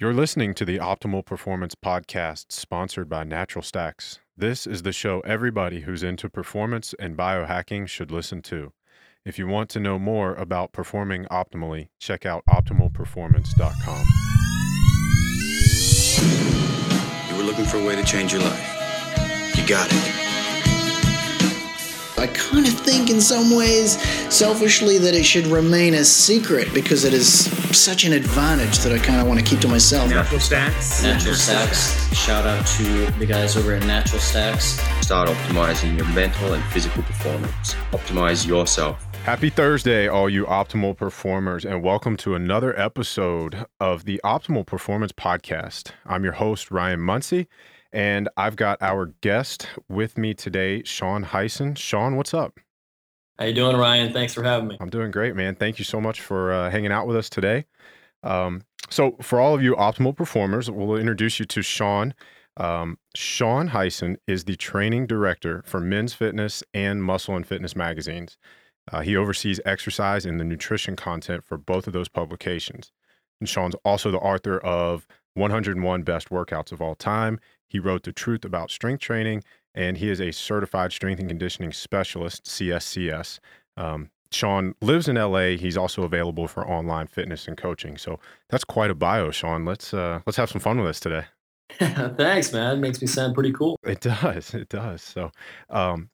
You're listening to the Optimal Performance Podcast, sponsored by Natural Stacks. This is the show everybody who's into performance and biohacking should listen to. If you want to know more about performing optimally, check out optimalperformance.com. You were looking for a way to change your life. You got it. I kind of think, in some ways, selfishly, that it should remain a secret because it is such an advantage that I kind of want to keep to myself. Natural Stacks. Natural Stacks. Shout out to the guys over at Natural Stacks. Start optimizing your mental and physical performance. Optimize yourself. Happy Thursday, all you optimal performers, and welcome to another episode of the Optimal Performance Podcast. I'm your host, Ryan Munsey. And I've got our guest with me today, Sean Hyson. Sean, what's up? How you doing, Ryan? Thanks for having me. I'm doing great, man. Thank you so much for uh, hanging out with us today. Um, so, for all of you optimal performers, we'll introduce you to Sean. Um, Sean Hyson is the training director for Men's Fitness and Muscle and Fitness magazines. Uh, he oversees exercise and the nutrition content for both of those publications. And Sean's also the author of 101 Best Workouts of All Time he wrote The Truth About Strength Training, and he is a certified strength and conditioning specialist, CSCS. Um, Sean lives in LA. He's also available for online fitness and coaching. So that's quite a bio, Sean. Let's uh, let's have some fun with us today. Thanks, man. It makes me sound pretty cool. It does. It does. So, um,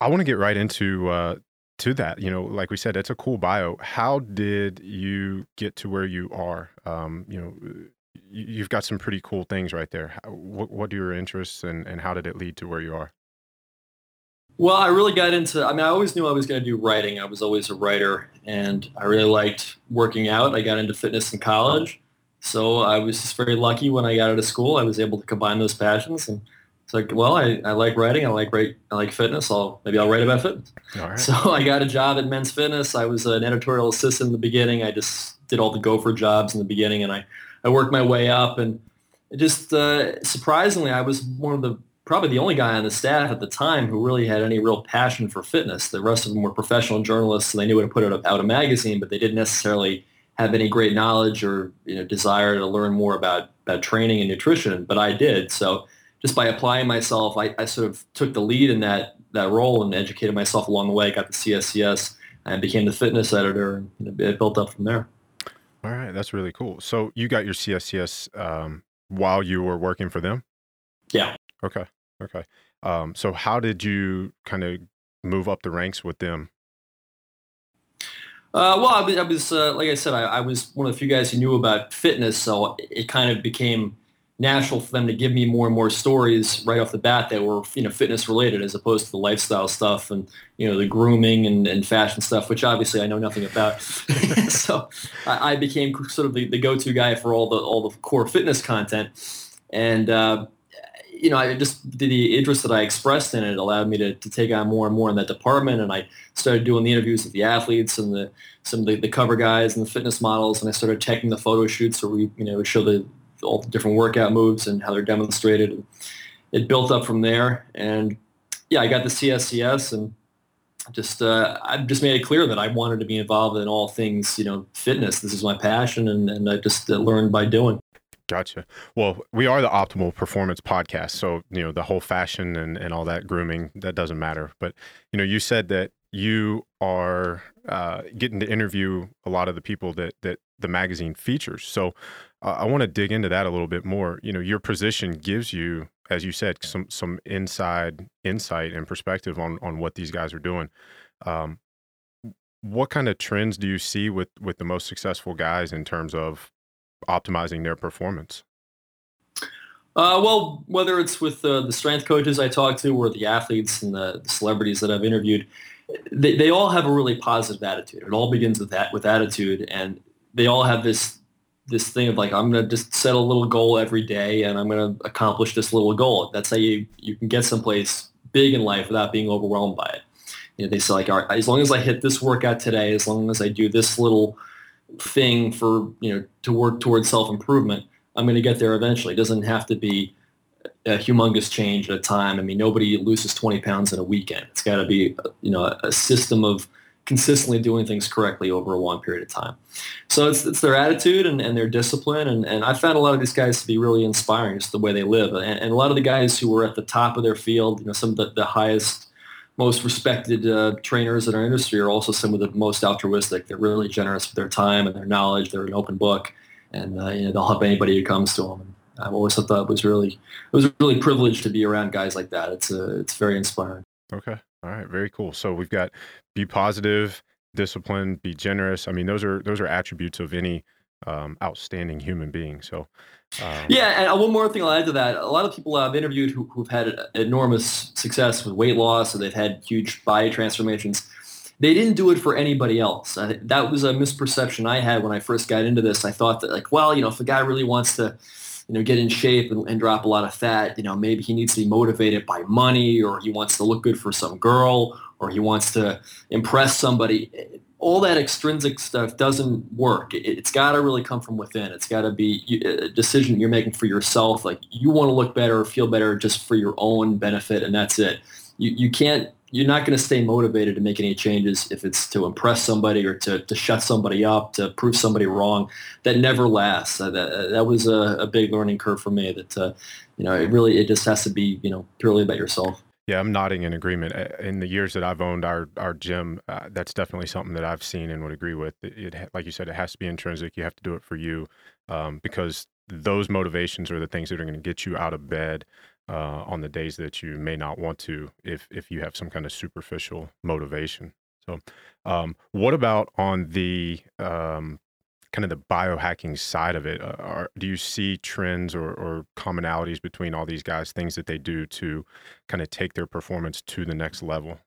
I want to get right into uh, to that. You know, like we said, it's a cool bio. How did you get to where you are? Um, you know, you've got some pretty cool things right there. What, what are your interests and, and how did it lead to where you are? Well, I really got into, I mean, I always knew I was going to do writing. I was always a writer and I really liked working out. I got into fitness in college. So I was just very lucky when I got out of school. I was able to combine those passions and it's like, well, I, I like writing. I like write, I like fitness. I'll maybe I'll write about fitness. So I got a job at Men's Fitness. I was an editorial assistant in the beginning. I just did all the gopher jobs in the beginning and I I worked my way up, and just uh, surprisingly, I was one of the probably the only guy on the staff at the time who really had any real passion for fitness. The rest of them were professional journalists, and they knew how to put out, out a magazine, but they didn't necessarily have any great knowledge or you know desire to learn more about about training and nutrition. But I did. So just by applying myself, I, I sort of took the lead in that that role and educated myself along the way. Got the CSCS and became the fitness editor, and it built up from there. All right, that's really cool. So you got your CSCS um, while you were working for them? Yeah. Okay. Okay. Um, so how did you kind of move up the ranks with them? Uh, well, I was, I was uh, like I said, I, I, was one of the few guys who knew about fitness, so it kind of became natural for them to give me more and more stories right off the bat that were you know fitness related as opposed to the lifestyle stuff and you know the grooming and, and fashion stuff which obviously I know nothing about. So I, I, became sort of the, the go-to guy for all the all the core fitness content. And uh, you know I just the interest that I expressed in it allowed me to, to take on more and more in that department. And I started doing the interviews with the athletes and the some of the, the cover guys and the fitness models. And I started checking the photo shoots where we you know would show the all the different workout moves and how they're demonstrated. It built up from there, and yeah, I got the CSCS and just uh, I just made it clear that I wanted to be involved in all things you know fitness. This is my passion, and, and I just uh, learned by doing. Gotcha. Well, we are the Optimal Performance Podcast, so you know the whole fashion and, and all that grooming that doesn't matter. But you know, you said that you are uh, getting to interview a lot of the people that that the magazine features. So I want to dig into that a little bit more. You know, your position gives you, as you said, some some inside insight and perspective on on what these guys are doing. Um, what kind of trends do you see with with the most successful guys in terms of optimizing their performance? Uh, well, whether it's with uh, the strength coaches I talk to or the athletes and the, the celebrities that I've interviewed, they, they all have a really positive attitude. It all begins with that with attitude, and they all have this this thing of like I'm gonna just set a little goal every day and I'm gonna accomplish this little goal. That's how you you can get someplace big in life without being overwhelmed by it. You know, they say like, all right, as long as I hit this workout today, as long as I do this little thing for you know to work towards self improvement, I'm gonna get there eventually. It doesn't have to be a humongous change at a time. I mean, nobody loses 20 pounds in a weekend. It's got to be you know a system of consistently doing things correctly over a long period of time. So it's, it's their attitude and, and their discipline. And, and I found a lot of these guys to be really inspiring, just the way they live. And, and a lot of the guys who were at the top of their field, you know, some of the, the highest, most respected uh, trainers in our industry are also some of the most altruistic. They're really generous with their time and their knowledge. They're an open book. And uh, you know, they'll help anybody who comes to them. And I've always thought that was really, it was really privileged to be around guys like that. It's, uh, it's very inspiring. Okay. All right, very cool. So we've got be positive, discipline, be generous. I mean, those are those are attributes of any um, outstanding human being. So um, yeah, and uh, one more thing I'll add to that: a lot of people I've interviewed who, who've had enormous success with weight loss, or they've had huge body transformations. They didn't do it for anybody else. I, that was a misperception I had when I first got into this. I thought that, like, well, you know, if a guy really wants to you know, get in shape and, and, drop a lot of fat. You know, maybe he needs to be motivated by money or he wants to look good for some girl or he wants to impress somebody. All that extrinsic stuff doesn't work. It, has got to really come from within. It's got to be a decision you're making for yourself. Like you want to look better or feel better just for your own benefit and that's it. You, you can't you're not going to stay motivated to make any changes if it's to impress somebody or to, to shut somebody up, to prove somebody wrong. That never lasts. Uh, that, that was a, a, big learning curve for me that, uh, you know, it really, it just has to be, you know, purely about yourself. Yeah, I'm nodding in agreement. In the years that I've owned our our gym, uh, that's definitely something that I've seen and would agree with. It, it, like you said, it has to be intrinsic. You have to do it for you, um, because those motivations are the things that are going to get you out of bed uh, on the days that you may not want to if if you have some kind of superficial motivation. So, um, what about on the um, kind of the biohacking side of it? Uh, are, do you see trends or, or, commonalities between all these guys, things that they do to kind of take their performance to the next level?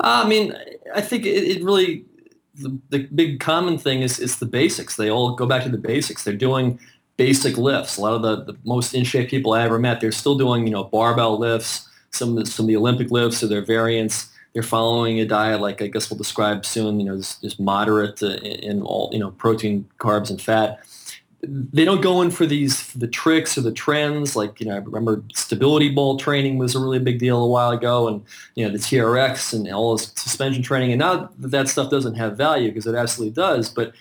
I mean, I think it, it really the, the big common thing is is the basics. They all go back to the basics. They're doing basic lifts. A lot of the, the most in shape people I ever met, they're still doing, you know, barbell lifts, some of the, some of the Olympic lifts or their variants. They're following a diet like I guess we'll describe soon, you know, just, moderate in all, you know, protein, carbs, and fat. They don't go in for these the tricks or the trends. Like you know, I remember stability ball training was a really big deal a while ago, and you know the TRX and all this suspension training. And now that stuff doesn't have value because it absolutely does, but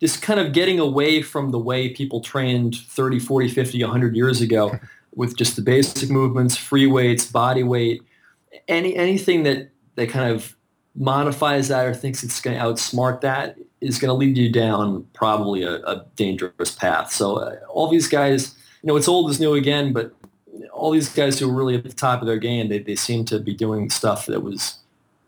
just kind of getting away from the way people trained 30, 40, 50, 100 years ago with just the basic movements, free weights, body weight, any anything that, that kind of modifies that or thinks it's going to outsmart that is going to lead you down probably a, a dangerous path. So uh, all these guys, you know, it's old is new again, but all these guys who are really at the top of their game, they, they seem to be doing stuff that was,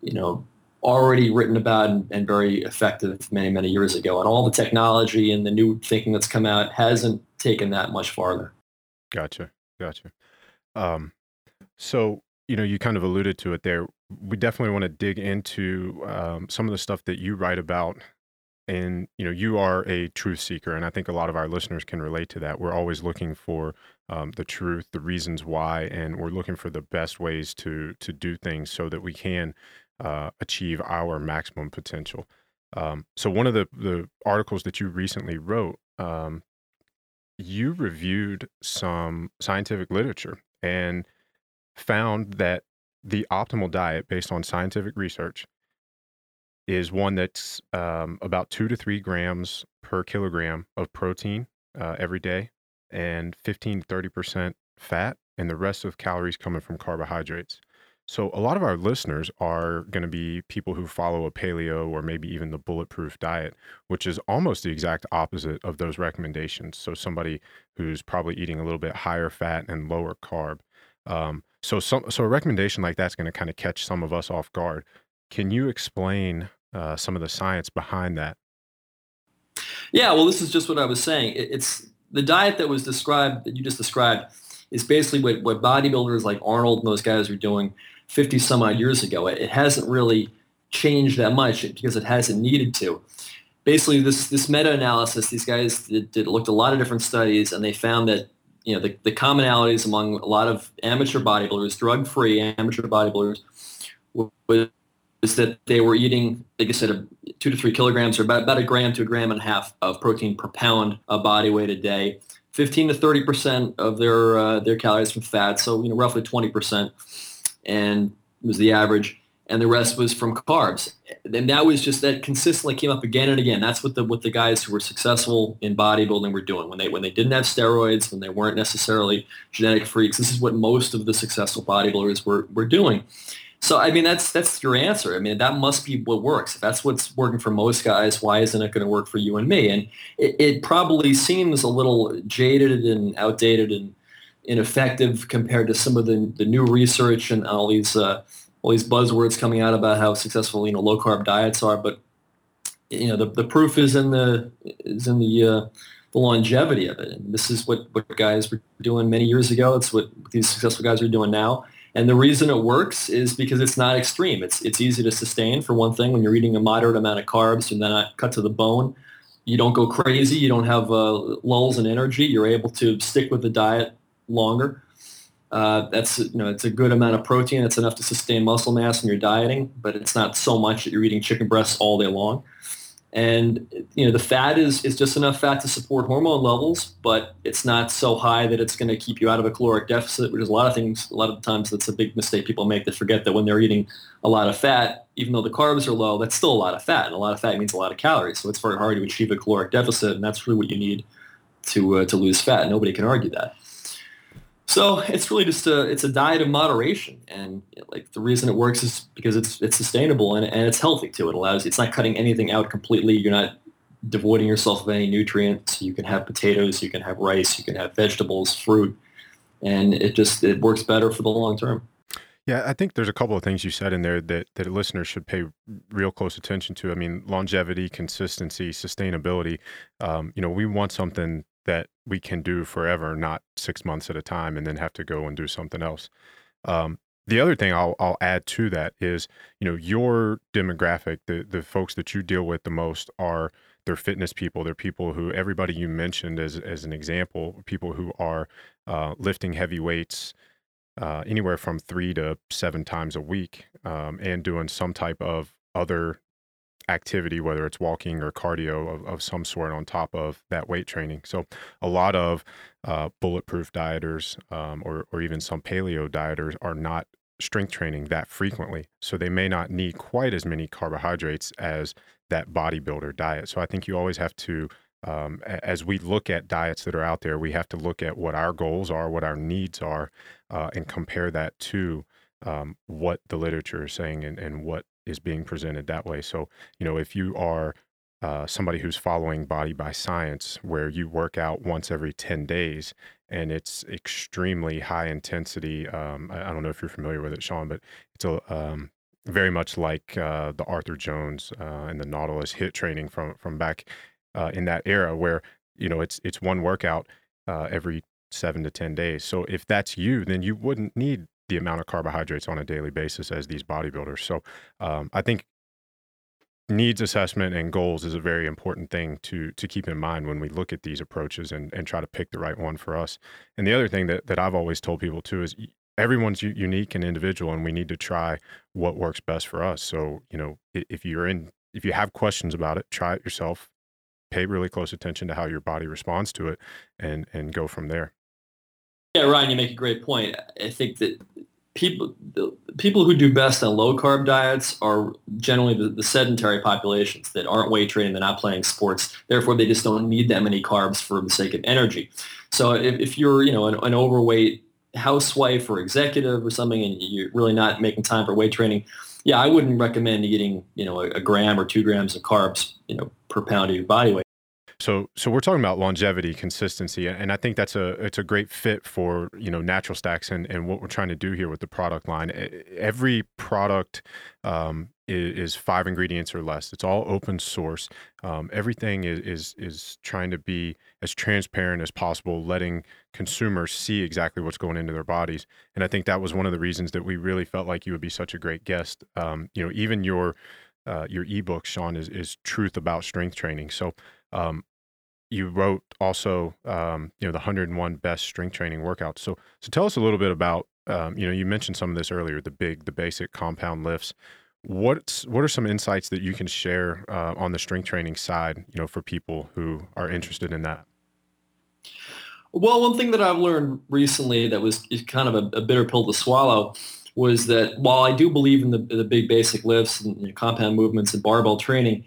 you know, already written about and, and, very effective many, many years ago. And all the technology and the new thinking that's come out hasn't taken that much farther. Gotcha. Gotcha. Um, so, you know, you kind of alluded to it there. We definitely want to dig into um, some of the stuff that you write about. And, you know, you are a truth seeker. And I think a lot of our listeners can relate to that. We're always looking for um, the truth, the reasons why, and we're looking for the best ways to to do things so that we can uh, achieve our maximum potential. Um, so one of the the articles that you recently wrote, um, you reviewed some scientific literature and found that the optimal diet, based on scientific research, is one that's um, about two to three grams per kilogram of protein uh, every day, and 15 to 30 percent fat, and the rest of calories coming from carbohydrates. So, a lot of our listeners are going to be people who follow a paleo or maybe even the bulletproof diet, which is almost the exact opposite of those recommendations. So, somebody who's probably eating a little bit higher fat and lower carb. Um, so, so a recommendation like that's going to kind of catch some of us off guard. Can you explain uh, some of the science behind that? Yeah, well, this is just what I was saying. It's the diet that was described, that you just described, is basically what, what bodybuilders like Arnold and those guys are doing 50 some odd years ago. It, hasn't really changed that much because it hasn't needed to. Basically, this this meta-analysis, these guys did, did, looked at a lot of different studies, and they found that you know the, the commonalities among a lot of amateur bodybuilders, drug-free amateur bodybuilders, was that they were eating, like I said, two to three kilograms, or about, about a gram to a gram and a half of protein per pound of body weight a day. 15 to 30 percent of their uh, their calories from fat, so you know roughly 20 percent and was the average. and the rest was from carbs. And that was just that consistently came up again and again. That's what the what the guys who were successful in bodybuilding were doing when they when they didn't have steroids, when they weren't necessarily genetic freaks. This is what most of the successful bodybuilders were were doing. So I mean that's that's your answer. I mean that must be what works. If that's what's working for most guys, why isn't it going to work for you and me? And it, it probably seems a little jaded and outdated and ineffective compared to some of the the new research and all these uh, all these buzzwords coming out about how successful you know low carb diets are, but you know the, the proof is in the is in the uh, the longevity of it. And this is what what guys were doing many years ago. It's what these successful guys are doing now. And the reason it works is because it's not extreme. It's it's easy to sustain for one thing when you're eating a moderate amount of carbs and then cut to the bone. You don't go crazy. You don't have uh, lulls in energy. You're able to stick with the diet longer. Uh, that's you know it's a good amount of protein. It's enough to sustain muscle mass when you're dieting, but it's not so much that you're eating chicken breasts all day long. And you know the fat is is just enough fat to support hormone levels, but it's not so high that it's going to keep you out of a caloric deficit. Which is a lot of things. A lot of times that's a big mistake people make. They forget that when they're eating a lot of fat, even though the carbs are low, that's still a lot of fat, and a lot of fat means a lot of calories. So it's very hard to achieve a caloric deficit, and that's really what you need to uh, to lose fat. Nobody can argue that. So it's really just a it's a diet of moderation, and like the reason it works is because it's it's sustainable and, and it's healthy too. It allows it's not cutting anything out completely. You're not devoiding yourself of any nutrients. You can have potatoes, you can have rice, you can have vegetables, fruit, and it just it works better for the long term. Yeah, I think there's a couple of things you said in there that that listeners should pay real close attention to. I mean, longevity, consistency, sustainability. Um, you know, we want something that we can do forever, not six months at a time, and then have to go and do something else. Um, the other thing I'll, I'll add to that is, you know, your demographic, the the folks that you deal with the most are they're fitness people. They're people who everybody you mentioned as as an example, people who are uh, lifting heavy weights. Uh, anywhere from three to seven times a week, um, and doing some type of other activity, whether it's walking or cardio of, of some sort on top of that weight training. So a lot of uh, bulletproof dieters um, or, or even some paleo dieters are not strength training that frequently. So they may not need quite as many carbohydrates as that bodybuilder diet. So I think you always have to, um, as we look at diets that are out there, we have to look at what our goals are, what our needs are, uh, and compare that to um, what the literature is saying and, and what is being presented that way. So, you know, if you are uh, somebody who's following Body by Science, where you work out once every 10 days and it's extremely high intensity. Um, I, I, don't know if you're familiar with it, Sean, but it's a, um, very much like uh, the Arthur Jones uh, and the Nautilus hit training from from back uh, in that era, where you know it's it's one workout uh, every seven to ten days. So if that's you, then you wouldn't need the amount of carbohydrates on a daily basis as these bodybuilders. So um, I think needs assessment and goals is a very important thing to to keep in mind when we look at these approaches and, and try to pick the right one for us. And the other thing that, that I've always told people too is everyone's unique and individual and we need to try what works best for us. So, you know, if you're in if you have questions about it, try it yourself. Pay really close attention to how your body responds to it and and go from there. Yeah, Ryan, you make a great point. I think that people people who do best on low carb diets are generally the, the, sedentary populations that aren't weight training, they're not playing sports. Therefore, they just don't need that many carbs for the sake of energy. So if, if you're you know an, an overweight housewife or executive or something, and you're really not making time for weight training, yeah, I wouldn't recommend eating you know a, a gram or two grams of carbs you know per pound of your body weight. So, so we're talking about longevity, consistency, and I think that's a it's a great fit for you know natural stacks and and what we're trying to do here with the product line. Every product um, is, five ingredients or less. It's all open source. Um, everything is, is is trying to be as transparent as possible, letting consumers see exactly what's going into their bodies. And I think that was one of the reasons that we really felt like you would be such a great guest. Um, you know, even your uh, your ebook, Sean, is is truth about strength training. So um, you wrote also, um, you know, the 101 best strength training workouts. So, so tell us a little bit about, um, you know, you mentioned some of this earlier, the big, the basic compound lifts. What's what are some insights that you can share uh, on the strength training side, you know, for people who are interested in that? Well, one thing that I've learned recently that was kind of a, a bitter pill to swallow was that while I do believe in the, the big basic lifts and you know, compound movements and barbell training,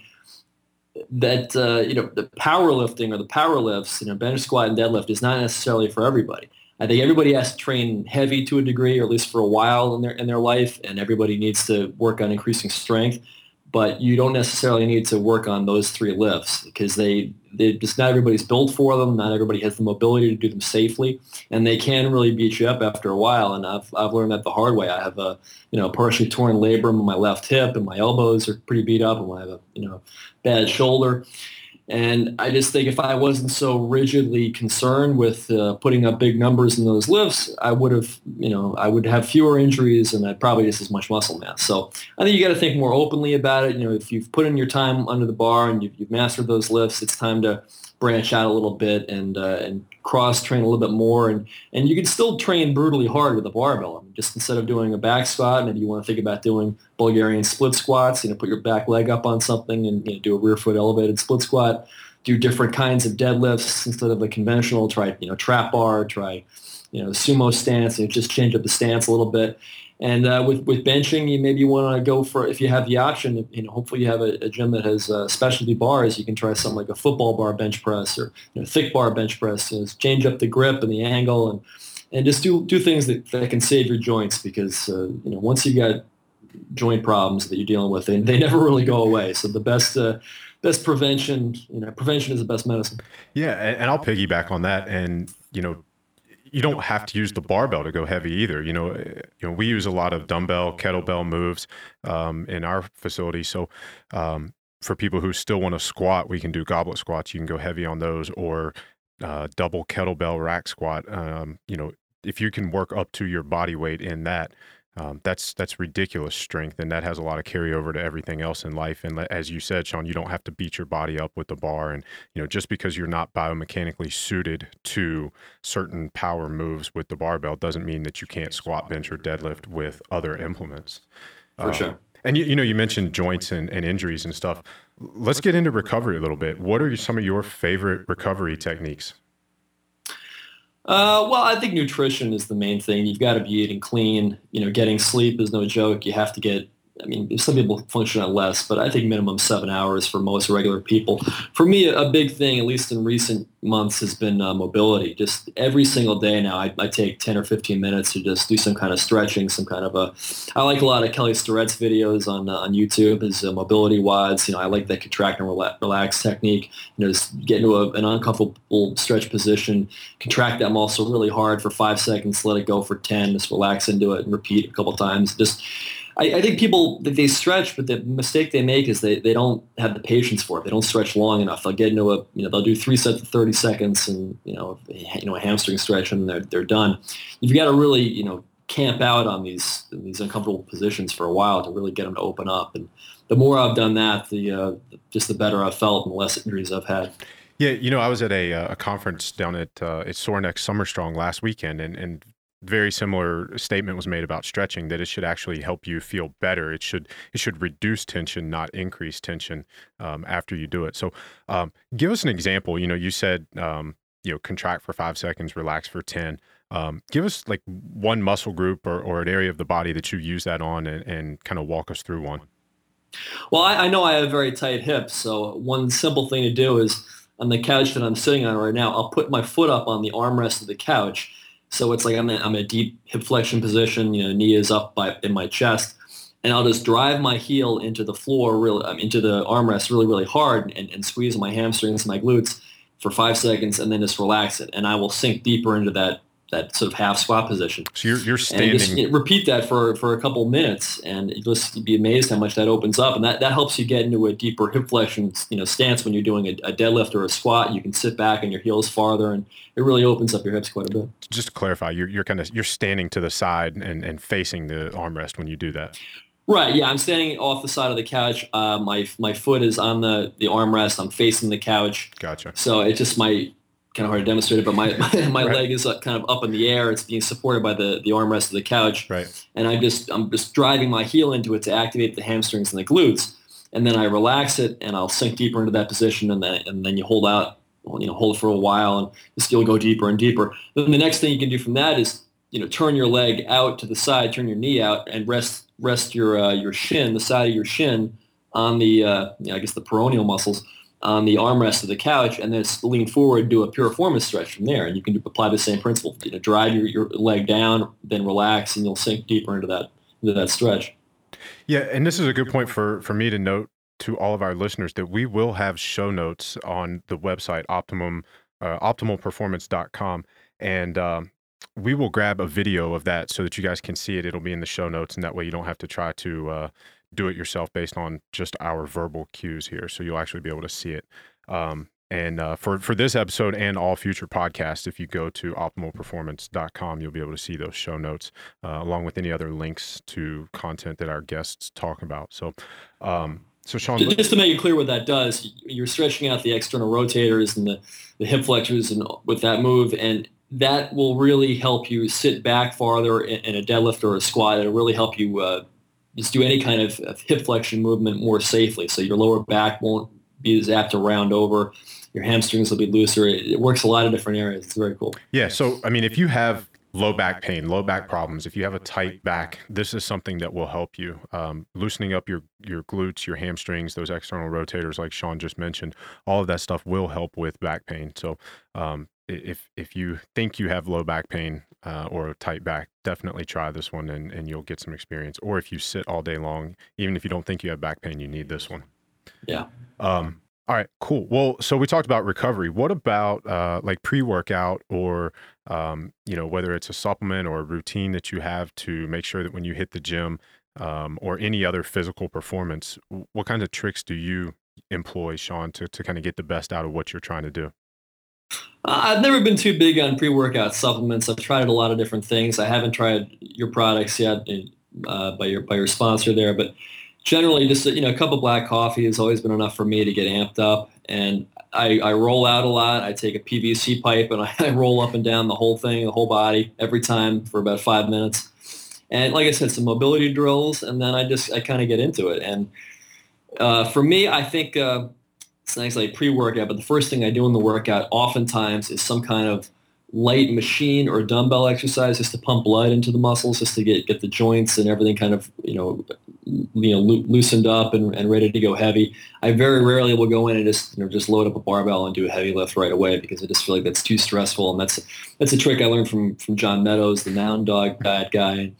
that uh, you know the powerlifting or the power lifts, you know, bench squat and deadlift is not necessarily for everybody. I think everybody has to train heavy to a degree, or at least for a while in their in their life, and everybody needs to work on increasing strength but you don't necessarily need to work on those three lifts because they, they just not everybody's built for them. Not everybody has the mobility to do them safely, and they can really beat you up after a while. And I've I've learned that the hard way. I have a you know partially torn labrum in my left hip, and my elbows are pretty beat up, and I have a you know bad shoulder. And I just think if I wasn't so rigidly concerned with uh, putting up big numbers in those lifts, I would have, you know, I would have fewer injuries and I'd probably just as much muscle mass. So I think you got to think more openly about it. You know, if you've put in your time under the bar and you've, you've mastered those lifts, it's time to branch out a little bit and uh, and cross train a little bit more and and you can still train brutally hard with a barbell. I mean, just instead of doing a back squat, maybe you want to think about doing Bulgarian split squats. You know, put your back leg up on something and you know, do a rear foot elevated split squat. Do different kinds of deadlifts instead of the conventional. Try you know trap bar. Try you know sumo stance and just change up the stance a little bit. And uh, with with benching, you maybe want to go for if you have the option. You know, hopefully you have a, a gym that has uh, specialty bars. You can try something like a football bar bench press or you know, thick bar bench press. You know, change up the grip and the angle, and and just do do things that, that can save your joints because uh, you know once you got joint problems that you're dealing with, they, they never really go away. So the best uh, best prevention, you know, prevention is the best medicine. Yeah, and, and I'll piggyback on that, and you know you don't have to use the barbell to go heavy either. You know, you know, we use a lot of dumbbell, kettlebell moves um, in our facility. So, um, for people who still want to squat, we can do goblet squats. You can go heavy on those, or uh, double kettlebell rack squat. Um, you know, if you can work up to your body weight in that, um, that's that's ridiculous strength, and that has a lot of carryover to everything else in life. And as you said, Sean, you don't have to beat your body up with the bar, and you know just because you're not biomechanically suited to certain power moves with the barbell doesn't mean that you can't squat, bench, or deadlift with other implements. For um, sure. And you, you know, you mentioned joints and, and injuries and stuff. Let's get into recovery a little bit. What are some of your favorite recovery techniques? Uh, well, I think nutrition is the main thing. You've got to be eating clean. You know, getting sleep is no joke. You have to get I mean, some people function at less, but I think minimum seven hours for most regular people. For me, a big thing, at least in recent months, has been uh, mobility. Just every single day now, I, I, take 10 or 15 minutes to just do some kind of stretching, some kind of a. I like a lot of Kelly Starrett's videos on uh, on YouTube, his uh, mobility WODs. You know, I like that contract and relax technique. You know, just get into a, an uncomfortable stretch position, contract that muscle really hard for five seconds, let it go for 10, just relax into it and repeat a couple times. Just I, I, think people they stretch, but the mistake they make is they, they don't have the patience for it. They don't stretch long enough. They'll get into a you know they'll do three sets of thirty seconds and you know you know a hamstring stretch and they're they're done. You've got to really you know camp out on these these uncomfortable positions for a while to really get them to open up. And the more I've done that, the uh, just the better I've felt and the less injuries I've had. Yeah, you know, I was at a, uh, a conference down at uh, at Sorinex Summer Strong last weekend, and, and very similar statement was made about stretching that it should actually help you feel better. It should it should reduce tension, not increase tension um, after you do it. So, um, give us an example. You know, you said um, you know contract for five seconds, relax for ten. Um, give us like one muscle group or, or an area of the body that you use that on, and, and kind of walk us through one. Well, I, I know I have very tight hips, so one simple thing to do is on the couch that I'm sitting on right now, I'll put my foot up on the armrest of the couch so it's like I'm in, I'm in a deep hip flexion position, you know, knee is up by, in my chest, and I'll just drive my heel into the floor, really, um, into the armrest really, really hard and, and squeeze my hamstrings, my glutes for five seconds, and then just relax it. And I will sink deeper into that that sort of half squat position. So you're, you're standing. Just, you know, repeat that for, for a couple minutes, and you just be amazed how much that opens up, and that, that helps you get into a deeper hip flexion you know stance when you're doing a, a deadlift or a squat. You can sit back and your heels farther, and it really opens up your hips quite a bit. Just to clarify, you're, you're kind of you're standing to the side and, and facing the armrest when you do that. Right. Yeah, I'm standing off the side of the couch. Uh, my my foot is on the the armrest. I'm facing the couch. Gotcha. So it's just my kind of hard to demonstrate it, but my my, my right. leg is uh, kind of up in the air. It's being supported by the the armrest of the couch. Right. And I'm just I'm just driving my heel into it to activate the hamstrings and the glutes, and then I relax it and I'll sink deeper into that position, and then and then you hold out, you know, hold it for a while, and just you'll go deeper and deeper. Then the next thing you can do from that is you know, turn your leg out to the side, turn your knee out, and rest rest your uh, your shin, the side of your shin, on the uh, you know, I guess the peroneal muscles on the armrest of the couch, and then lean forward, do a piriformis stretch from there, and you can apply the same principle. You know, drive your, your leg down, then relax, and you'll sink deeper into that into that stretch. Yeah, and this is a good point for for me to note to all of our listeners that we will have show notes on the website optimum uh, optimalperformance.com and um, we will grab a video of that so that you guys can see it it'll be in the show notes and that way you don't have to try to uh, do it yourself based on just our verbal cues here so you'll actually be able to see it um, and uh, for for this episode and all future podcasts, if you go to optimalperformance.com, you'll be able to see those show notes uh, along with any other links to content that our guests talk about. So, um, so Sean, just to make it clear what that does, you're stretching out the external rotators and the, the hip flexors and with that move, and that will really help you sit back farther in, in a deadlift or a squat. It'll really help you uh, just do any kind of, of hip flexion movement more safely. So your lower back won't be as apt to round over your hamstrings will be looser. It, it works a lot of different areas. It's very cool. Yeah. So, I mean, if you have low back pain, low back problems, if you have a tight back, this is something that will help you. Um, loosening up your your glutes, your hamstrings, those external rotators, like Sean just mentioned, all of that stuff will help with back pain. So, um, if if you think you have low back pain uh, or a tight back, definitely try this one, and and you'll get some experience. Or if you sit all day long, even if you don't think you have back pain, you need this one. Yeah. Um, all right, cool. Well, so we talked about recovery. What about uh, like pre-workout or um, you know whether it's a supplement or a routine that you have to make sure that when you hit the gym um, or any other physical performance, what kinds of tricks do you employ, Sean, to to kind of get the best out of what you're trying to do? I've never been too big on pre-workout supplements. I've tried a lot of different things. I haven't tried your products yet uh, by your by your sponsor there, but generally just you know a cup of black coffee has always been enough for me to get amped up. And I, I roll out a lot. I take a pvc pipe and I, I, roll up and down the whole thing the whole body every time for about five minutes. And like i said some mobility drills and then i just i kind of get into it. And uh, for me i think uh, it's nice like pre-workout but the first thing i do in the workout oftentimes is some kind of light machine or dumbbell exercise just to pump blood into the muscles, just to get, get the joints and everything kind of, you know, you know, lo- loosened up and, and ready to go heavy. I very rarely will go in and just, you know, just load up a barbell and do a heavy lift right away because I just feel like that's too stressful. And that's, that's a trick I learned from, from John Meadows, the Mountain Dog bad guy.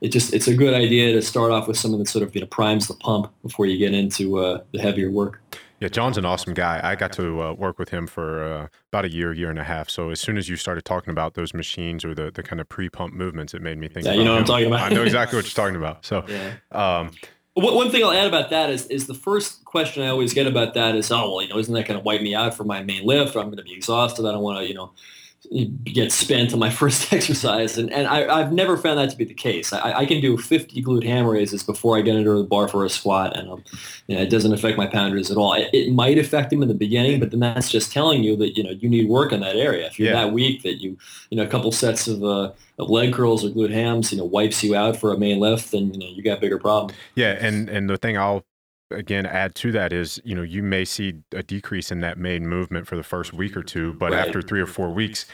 It just, it's a good idea to start off with something that sort of, you know, primes the pump before you get into uh, the heavier work. Yeah, John's an awesome guy. I got to uh, work with him for uh, about a year, year and a half. So as soon as you started talking about those machines or the, the kind of pre-pump movements, it made me think. Yeah, you know him. what I'm talking about. I know exactly what you're talking about. So, yeah. um, one thing I'll add about that is, is the first question I always get about that is, oh well, you know, isn't that going to wipe me out for my main lift? I'm going to be exhausted. I don't want to, you know, get spent on my first exercise. And, and I, have never found that to be the case. I, I, can do 50 glute ham raises before I get under the bar for a squat, and um, you know, it doesn't affect my pounders at all. It, it, might affect them in the beginning, but then that's just telling you that you know you need work in that area. If you're yeah. that weak that you you know a couple sets of uh, of leg curls or glute hams you know wipes you out for a main lift, then you know you got bigger problems. Yeah, and and the thing I'll again add to that is you know you may see a decrease in that main movement for the first week or two but right. after three or four weeks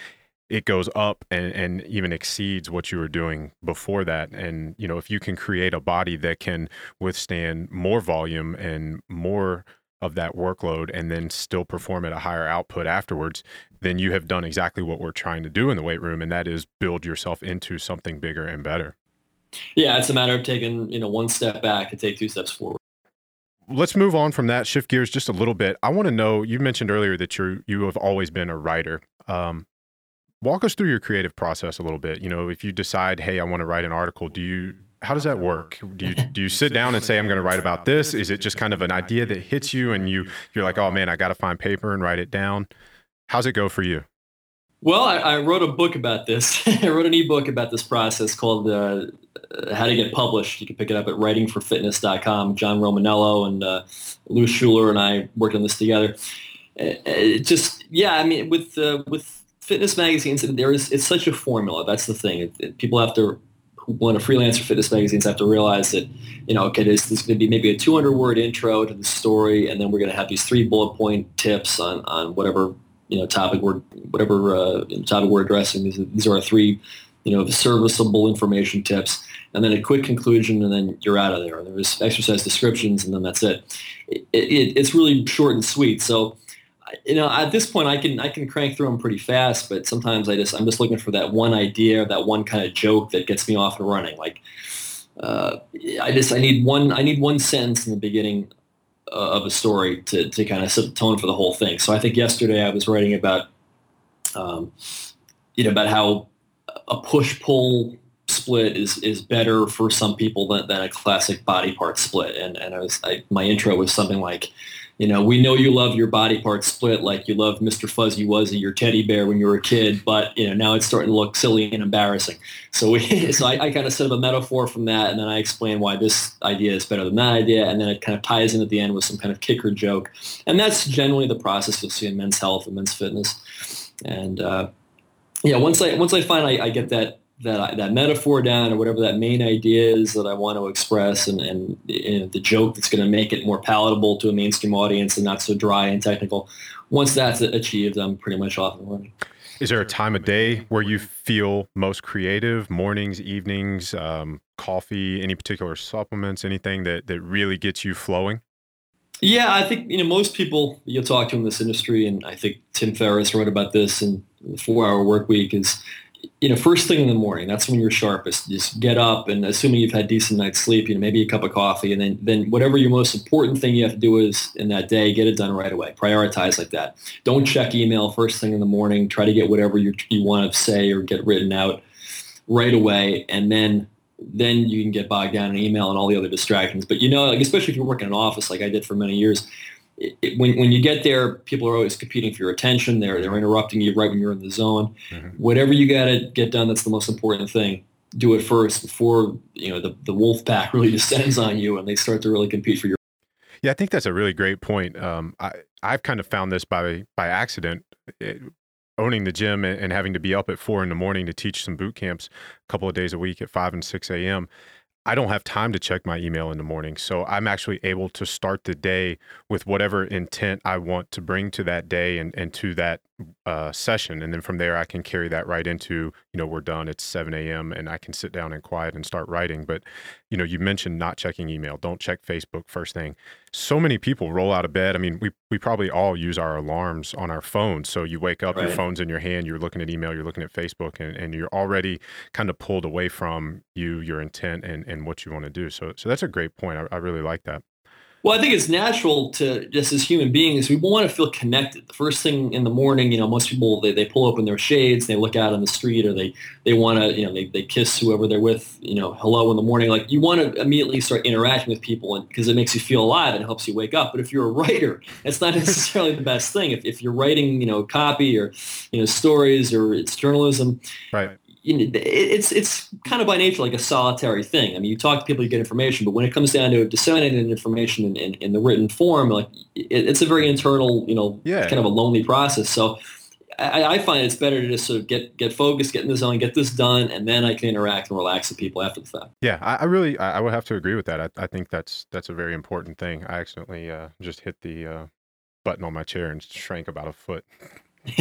it goes up and, and even exceeds what you were doing before that. And you know if you can create a body that can withstand more volume and more of that workload and then still perform at a higher output afterwards then you have done exactly what we're trying to do in the weight room and that is build yourself into something bigger and better. Yeah it's a matter of taking you know one step back and take two steps forward let's move on from that shift gears just a little bit. I want to know you mentioned earlier that you're you have always been a writer. Um, walk us through your creative process a little bit. You know if you decide hey i want to write an article do you how does that work? Do you do you sit down and say i'm going to write about this is it just kind of an idea that hits you and you you're like oh man i got to find paper and write it down how's it go for you? Well I, I wrote a book about this. I wrote an ebook about this process called uh, how to get published you can pick it up at writingforfitness.com john Romaniello and uh, lou schuler and i worked on this together it, it just yeah i mean with uh, with fitness magazines, there is it's such a formula. That's the thing. It, it, people have to who want to freelance for fitness magazines have to realize that you know okay, this is going to be maybe a 200 word intro to the story, and then we're going to have these three bullet point tips on on whatever you know topic we're whatever uh, topic we're addressing. These, these are our three you know, the serviceable information tips, and then a quick conclusion, and then you're out of there. There's exercise descriptions, and then that's it. it, it it's really short and sweet. So, you know, at this point, I can I can crank through them pretty fast, but sometimes I just I'm just looking for that one idea, that one kind of joke that gets me off and running. Like, uh, I just I need one I need one sentence in the beginning uh, of a story to to kind of set the tone for the whole thing. So I think yesterday I was writing about, um, you know, about how a push pull split is is better for some people than, than a classic body part split. And and I was I, my intro was something like, you know, we know you love your body part split like you love Mr. Fuzzy Wuzzy, your teddy bear when you were a kid, but you know now it's starting to look silly and embarrassing. So we so I, I kind of set up a metaphor from that, and then I explain why this idea is better than that idea, and then it kind of ties in at the end with some kind of kicker joke, and that's generally the process you'll see in men's health and men's fitness, and. Uh, yeah, once I once I find I, I get that that that metaphor down or whatever that main idea is that I want to express and, and, and the joke that's going to make it more palatable to a mainstream audience and not so dry and technical. Once that's achieved, I'm pretty much off and running. Is there a time of day where you feel most creative? Mornings, evenings, um, coffee, any particular supplements, anything that, that really gets you flowing? Yeah, I think you know most people you'll talk to in this industry, and I think Tim Ferriss wrote about this in the Four Hour Work Week. Is you know, first thing in the morning, that's when you're sharpest. Just get up and assuming you've had decent night's sleep, you know, maybe a cup of coffee and then, then whatever your most important thing you have to do is in that day, get it done right away. Prioritize like that. Don't check email first thing in the morning. Try to get whatever you, you want to say or get written out right away. And then, then you can get bogged down in email and all the other distractions. But you know, like, especially if you're working in an office like I did for many years, it, when, when you get there, people are always competing for your attention. They're, they're interrupting you right when you're in the zone. Mm-hmm. Whatever you got to get done, that's the most important thing. Do it first before you know the, the wolf pack really descends on you and they start to really compete for your. Yeah, I think that's a really great point. Um, I I've kind of found this by by accident. It, owning the gym and having to be up at four in the morning to teach some boot camps a couple of days a week at five and six a.m. I don't have time to check my email in the morning. So I'm actually able to start the day with whatever intent I want to bring to that day and, and to that uh, session. And then from there, I can carry that right into, you know, we're done. It's 7 a.m. and I can sit down and quiet and start writing. But, you know, you mentioned not checking email. Don't check Facebook first thing. So many people roll out of bed. I mean, we, we probably all use our alarms on our phones. So you wake up, right. your phone's in your hand, you're looking at email, you're looking at Facebook, and, and you're already kind of pulled away from you, your intent, and, and what you want to do. So, so that's a great point. I, I really like that. Well, I think it's natural to just as human beings, we want to feel connected. The first thing in the morning, you know, most people they, they pull open their shades, they look out on the street, or they they want to, you know, they, they kiss whoever they're with, you know, hello in the morning. Like you want to immediately start interacting with people, and because it makes you feel alive and helps you wake up. But if you're a writer, it's not necessarily the best thing. If if you're writing, you know, copy or you know stories or it's journalism, right you know, it's it's kind of by nature like a solitary thing. I mean, you talk to people, you get information, but when it comes down to disseminating information in, in, in the written form, like it, it's a very internal, you know, yeah. kind of a lonely process. So I, I, find it's better to just sort of get get focused, get in the zone, get this done, and then I can interact and relax with people after the fact. Yeah, I, I really I, would have to agree with that. I, I think that's that's a very important thing. I accidentally uh, just hit the uh, button on my chair and shrank about a foot.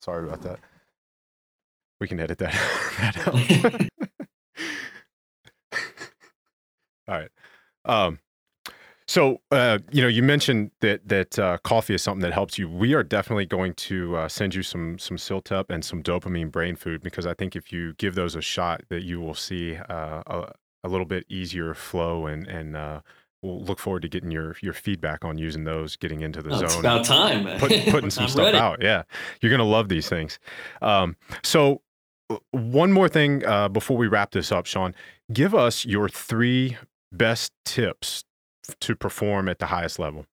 Sorry about that. We can edit that, that out. All right. Um, so, uh, you know, you mentioned that that uh, coffee is something that helps you. We are definitely going to uh, send you some some CILTEP and some dopamine brain food because I think if you give those a shot, that you will see uh, a, a, little bit easier flow and and uh, we'll look forward to getting your your feedback on using those, getting into the oh, zone. It's about time. Put, putting some stuff ready. out. Yeah, you're gonna love these things. Um, so one more thing uh, before we wrap this up, Sean. Give us your three best tips to perform at the highest level.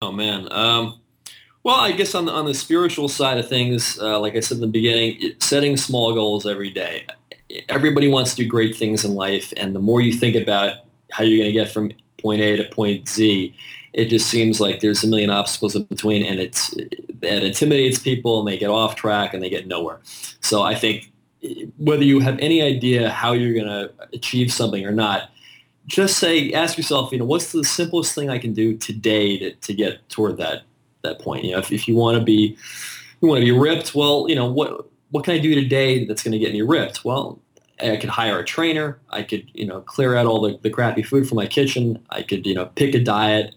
Oh man. Um, well, I guess on the on the spiritual side of things, uh, like I said in the beginning, setting small goals every day. Everybody wants to do great things in life, and the more you think about how you're going to get from point A to point Z, it just seems like there's a million obstacles in between, and it's it intimidates people, and they get off track, and they get nowhere. So I think whether you have any idea how you're going to achieve something or not, just say, ask yourself, you know, what's the simplest thing I can do today to, to get toward that that point? You know, if, if you want to be you want to be ripped, well, you know, what what can I do today that's going to get me ripped? Well, I could hire a trainer. I could, you know, clear out all the, the crappy food from my kitchen. I could, you know, pick a diet.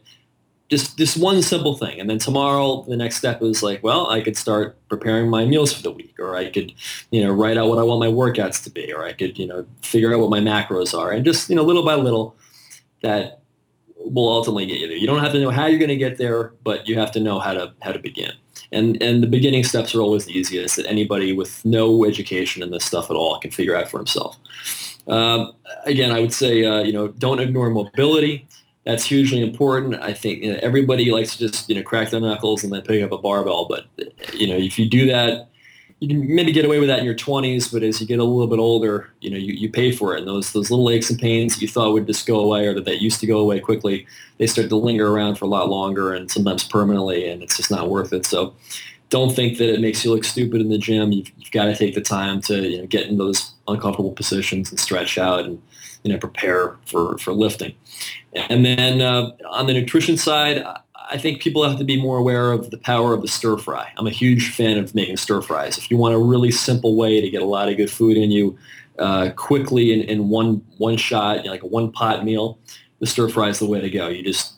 Just just one simple thing. And then tomorrow the next step is like, well, I could start preparing my meals for the week. Or I could, you know, write out what I want my workouts to be. Or I could, you know, figure out what my macros are. And just, you know, little by little that will ultimately get you there. You don't have to know how you're going to get there, but you have to know how to how to begin. And and the beginning steps are always the easiest that anybody with no education in this stuff at all can figure out for himself. Um, again, I would say uh, you know don't ignore mobility. That's hugely important. I think you know, everybody likes to just you know crack their knuckles and then pick up a barbell, but you know if you do that you can maybe get away with that in your 20s, but as you get a little bit older, you know, you, you pay for it. And those, those little aches and pains that you thought would just go away or that, that used to go away quickly, they start to linger around for a lot longer and sometimes permanently, and it's just not worth it. So don't think that it makes you look stupid in the gym. You've, you've got to take the time to you know, get in those uncomfortable positions and stretch out and you know prepare for, for lifting. And then uh, on the nutrition side, I think people have to be more aware of the power of the stir fry. I'm a huge fan of making stir fries. If you want a really simple way to get a lot of good food in you uh, quickly in, in one one shot, you know, like a one pot meal, the stir fry is the way to go. You just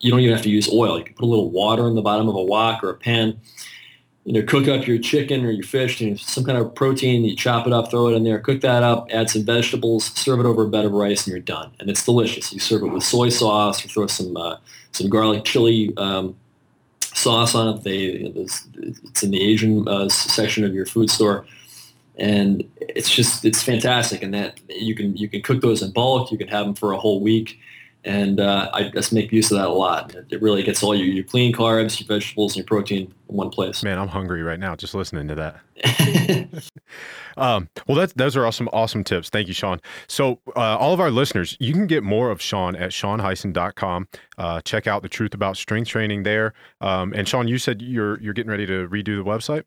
you don't even have to use oil. You can put a little water in the bottom of a wok or a pan. You know, cook up your chicken or your fish, you know, some kind of protein. You chop it up, throw it in there, cook that up, add some vegetables, serve it over a bed of rice, and you're done. And it's delicious. You serve it with soy sauce, or throw some uh, some garlic chili um, sauce on it. They, it's in the Asian uh, section of your food store, and it's just it's fantastic. And that you can you can cook those in bulk. You can have them for a whole week, and uh, I just make use of that a lot. It really gets all your, your clean carbs, your vegetables, and your protein in one place. Man, I'm hungry right now just listening to that. um, well, that's, those are awesome, awesome tips. Thank you, Sean. So, uh, all of our listeners, you can get more of Sean at seanhyson.com. Uh, check out the truth about strength training there. Um, and Sean, you said you're you're getting ready to redo the website.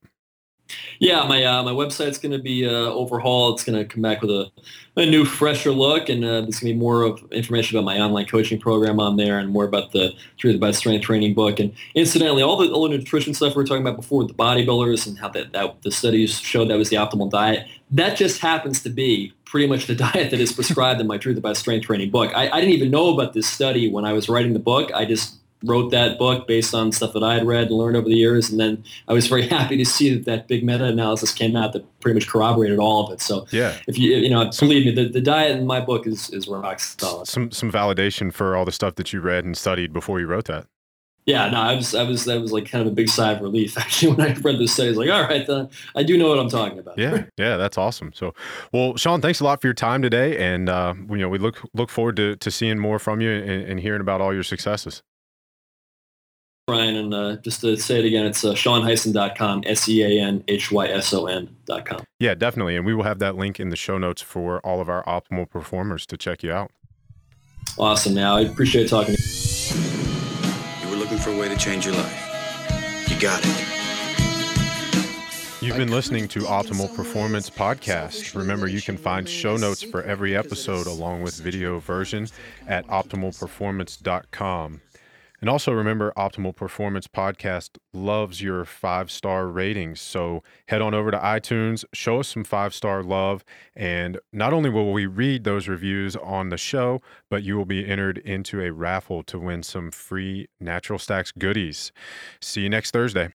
Yeah, my uh, my website's going to be uh, overhauled. It's going to come back with a, a new, fresher look, and uh, there's going to be more of information about my online coaching program on there, and more about the Truth About Strength training book. And incidentally, all the, all the nutrition stuff we were talking about before, with the bodybuilders and how that, that the studies showed that was the optimal diet. That just happens to be pretty much the diet that is prescribed in my Truth About Strength training book. I, I didn't even know about this study when I was writing the book. I just wrote that book based on stuff that I had read and learned over the years. And then I was very happy to see that that big meta-analysis came out that pretty much corroborated all of it. So yeah, if you, you know, believe me, the, the diet in my book is, is rock solid. Some, some validation for all the stuff that you read and studied before you wrote that. Yeah, no, I was, I was, that was like kind of a big sigh of relief actually when I read this study. I was like, all right, then I do know what I'm talking about. Yeah, yeah, that's awesome. So, well, Sean, thanks a lot for your time today, and uh, you know, we look look forward to to seeing more from you and, and hearing about all your successes. Ryan, and uh, just to say it again, it's uh, seanhyson.com, S-E-A-N-H-Y-S-O-N.com. Yeah, definitely. And we will have that link in the show notes for all of our optimal performers to check you out. Awesome. Now, I appreciate talking to you. You were looking for a way to change your life. You got it. You've been listening to Optimal Performance Podcast. Remember, you can find show notes for every episode along with video version at optimalperformance.com. And also remember, Optimal Performance Podcast loves your five star ratings. So head on over to iTunes, show us some five star love. And not only will we read those reviews on the show, but you will be entered into a raffle to win some free Natural Stacks goodies. See you next Thursday.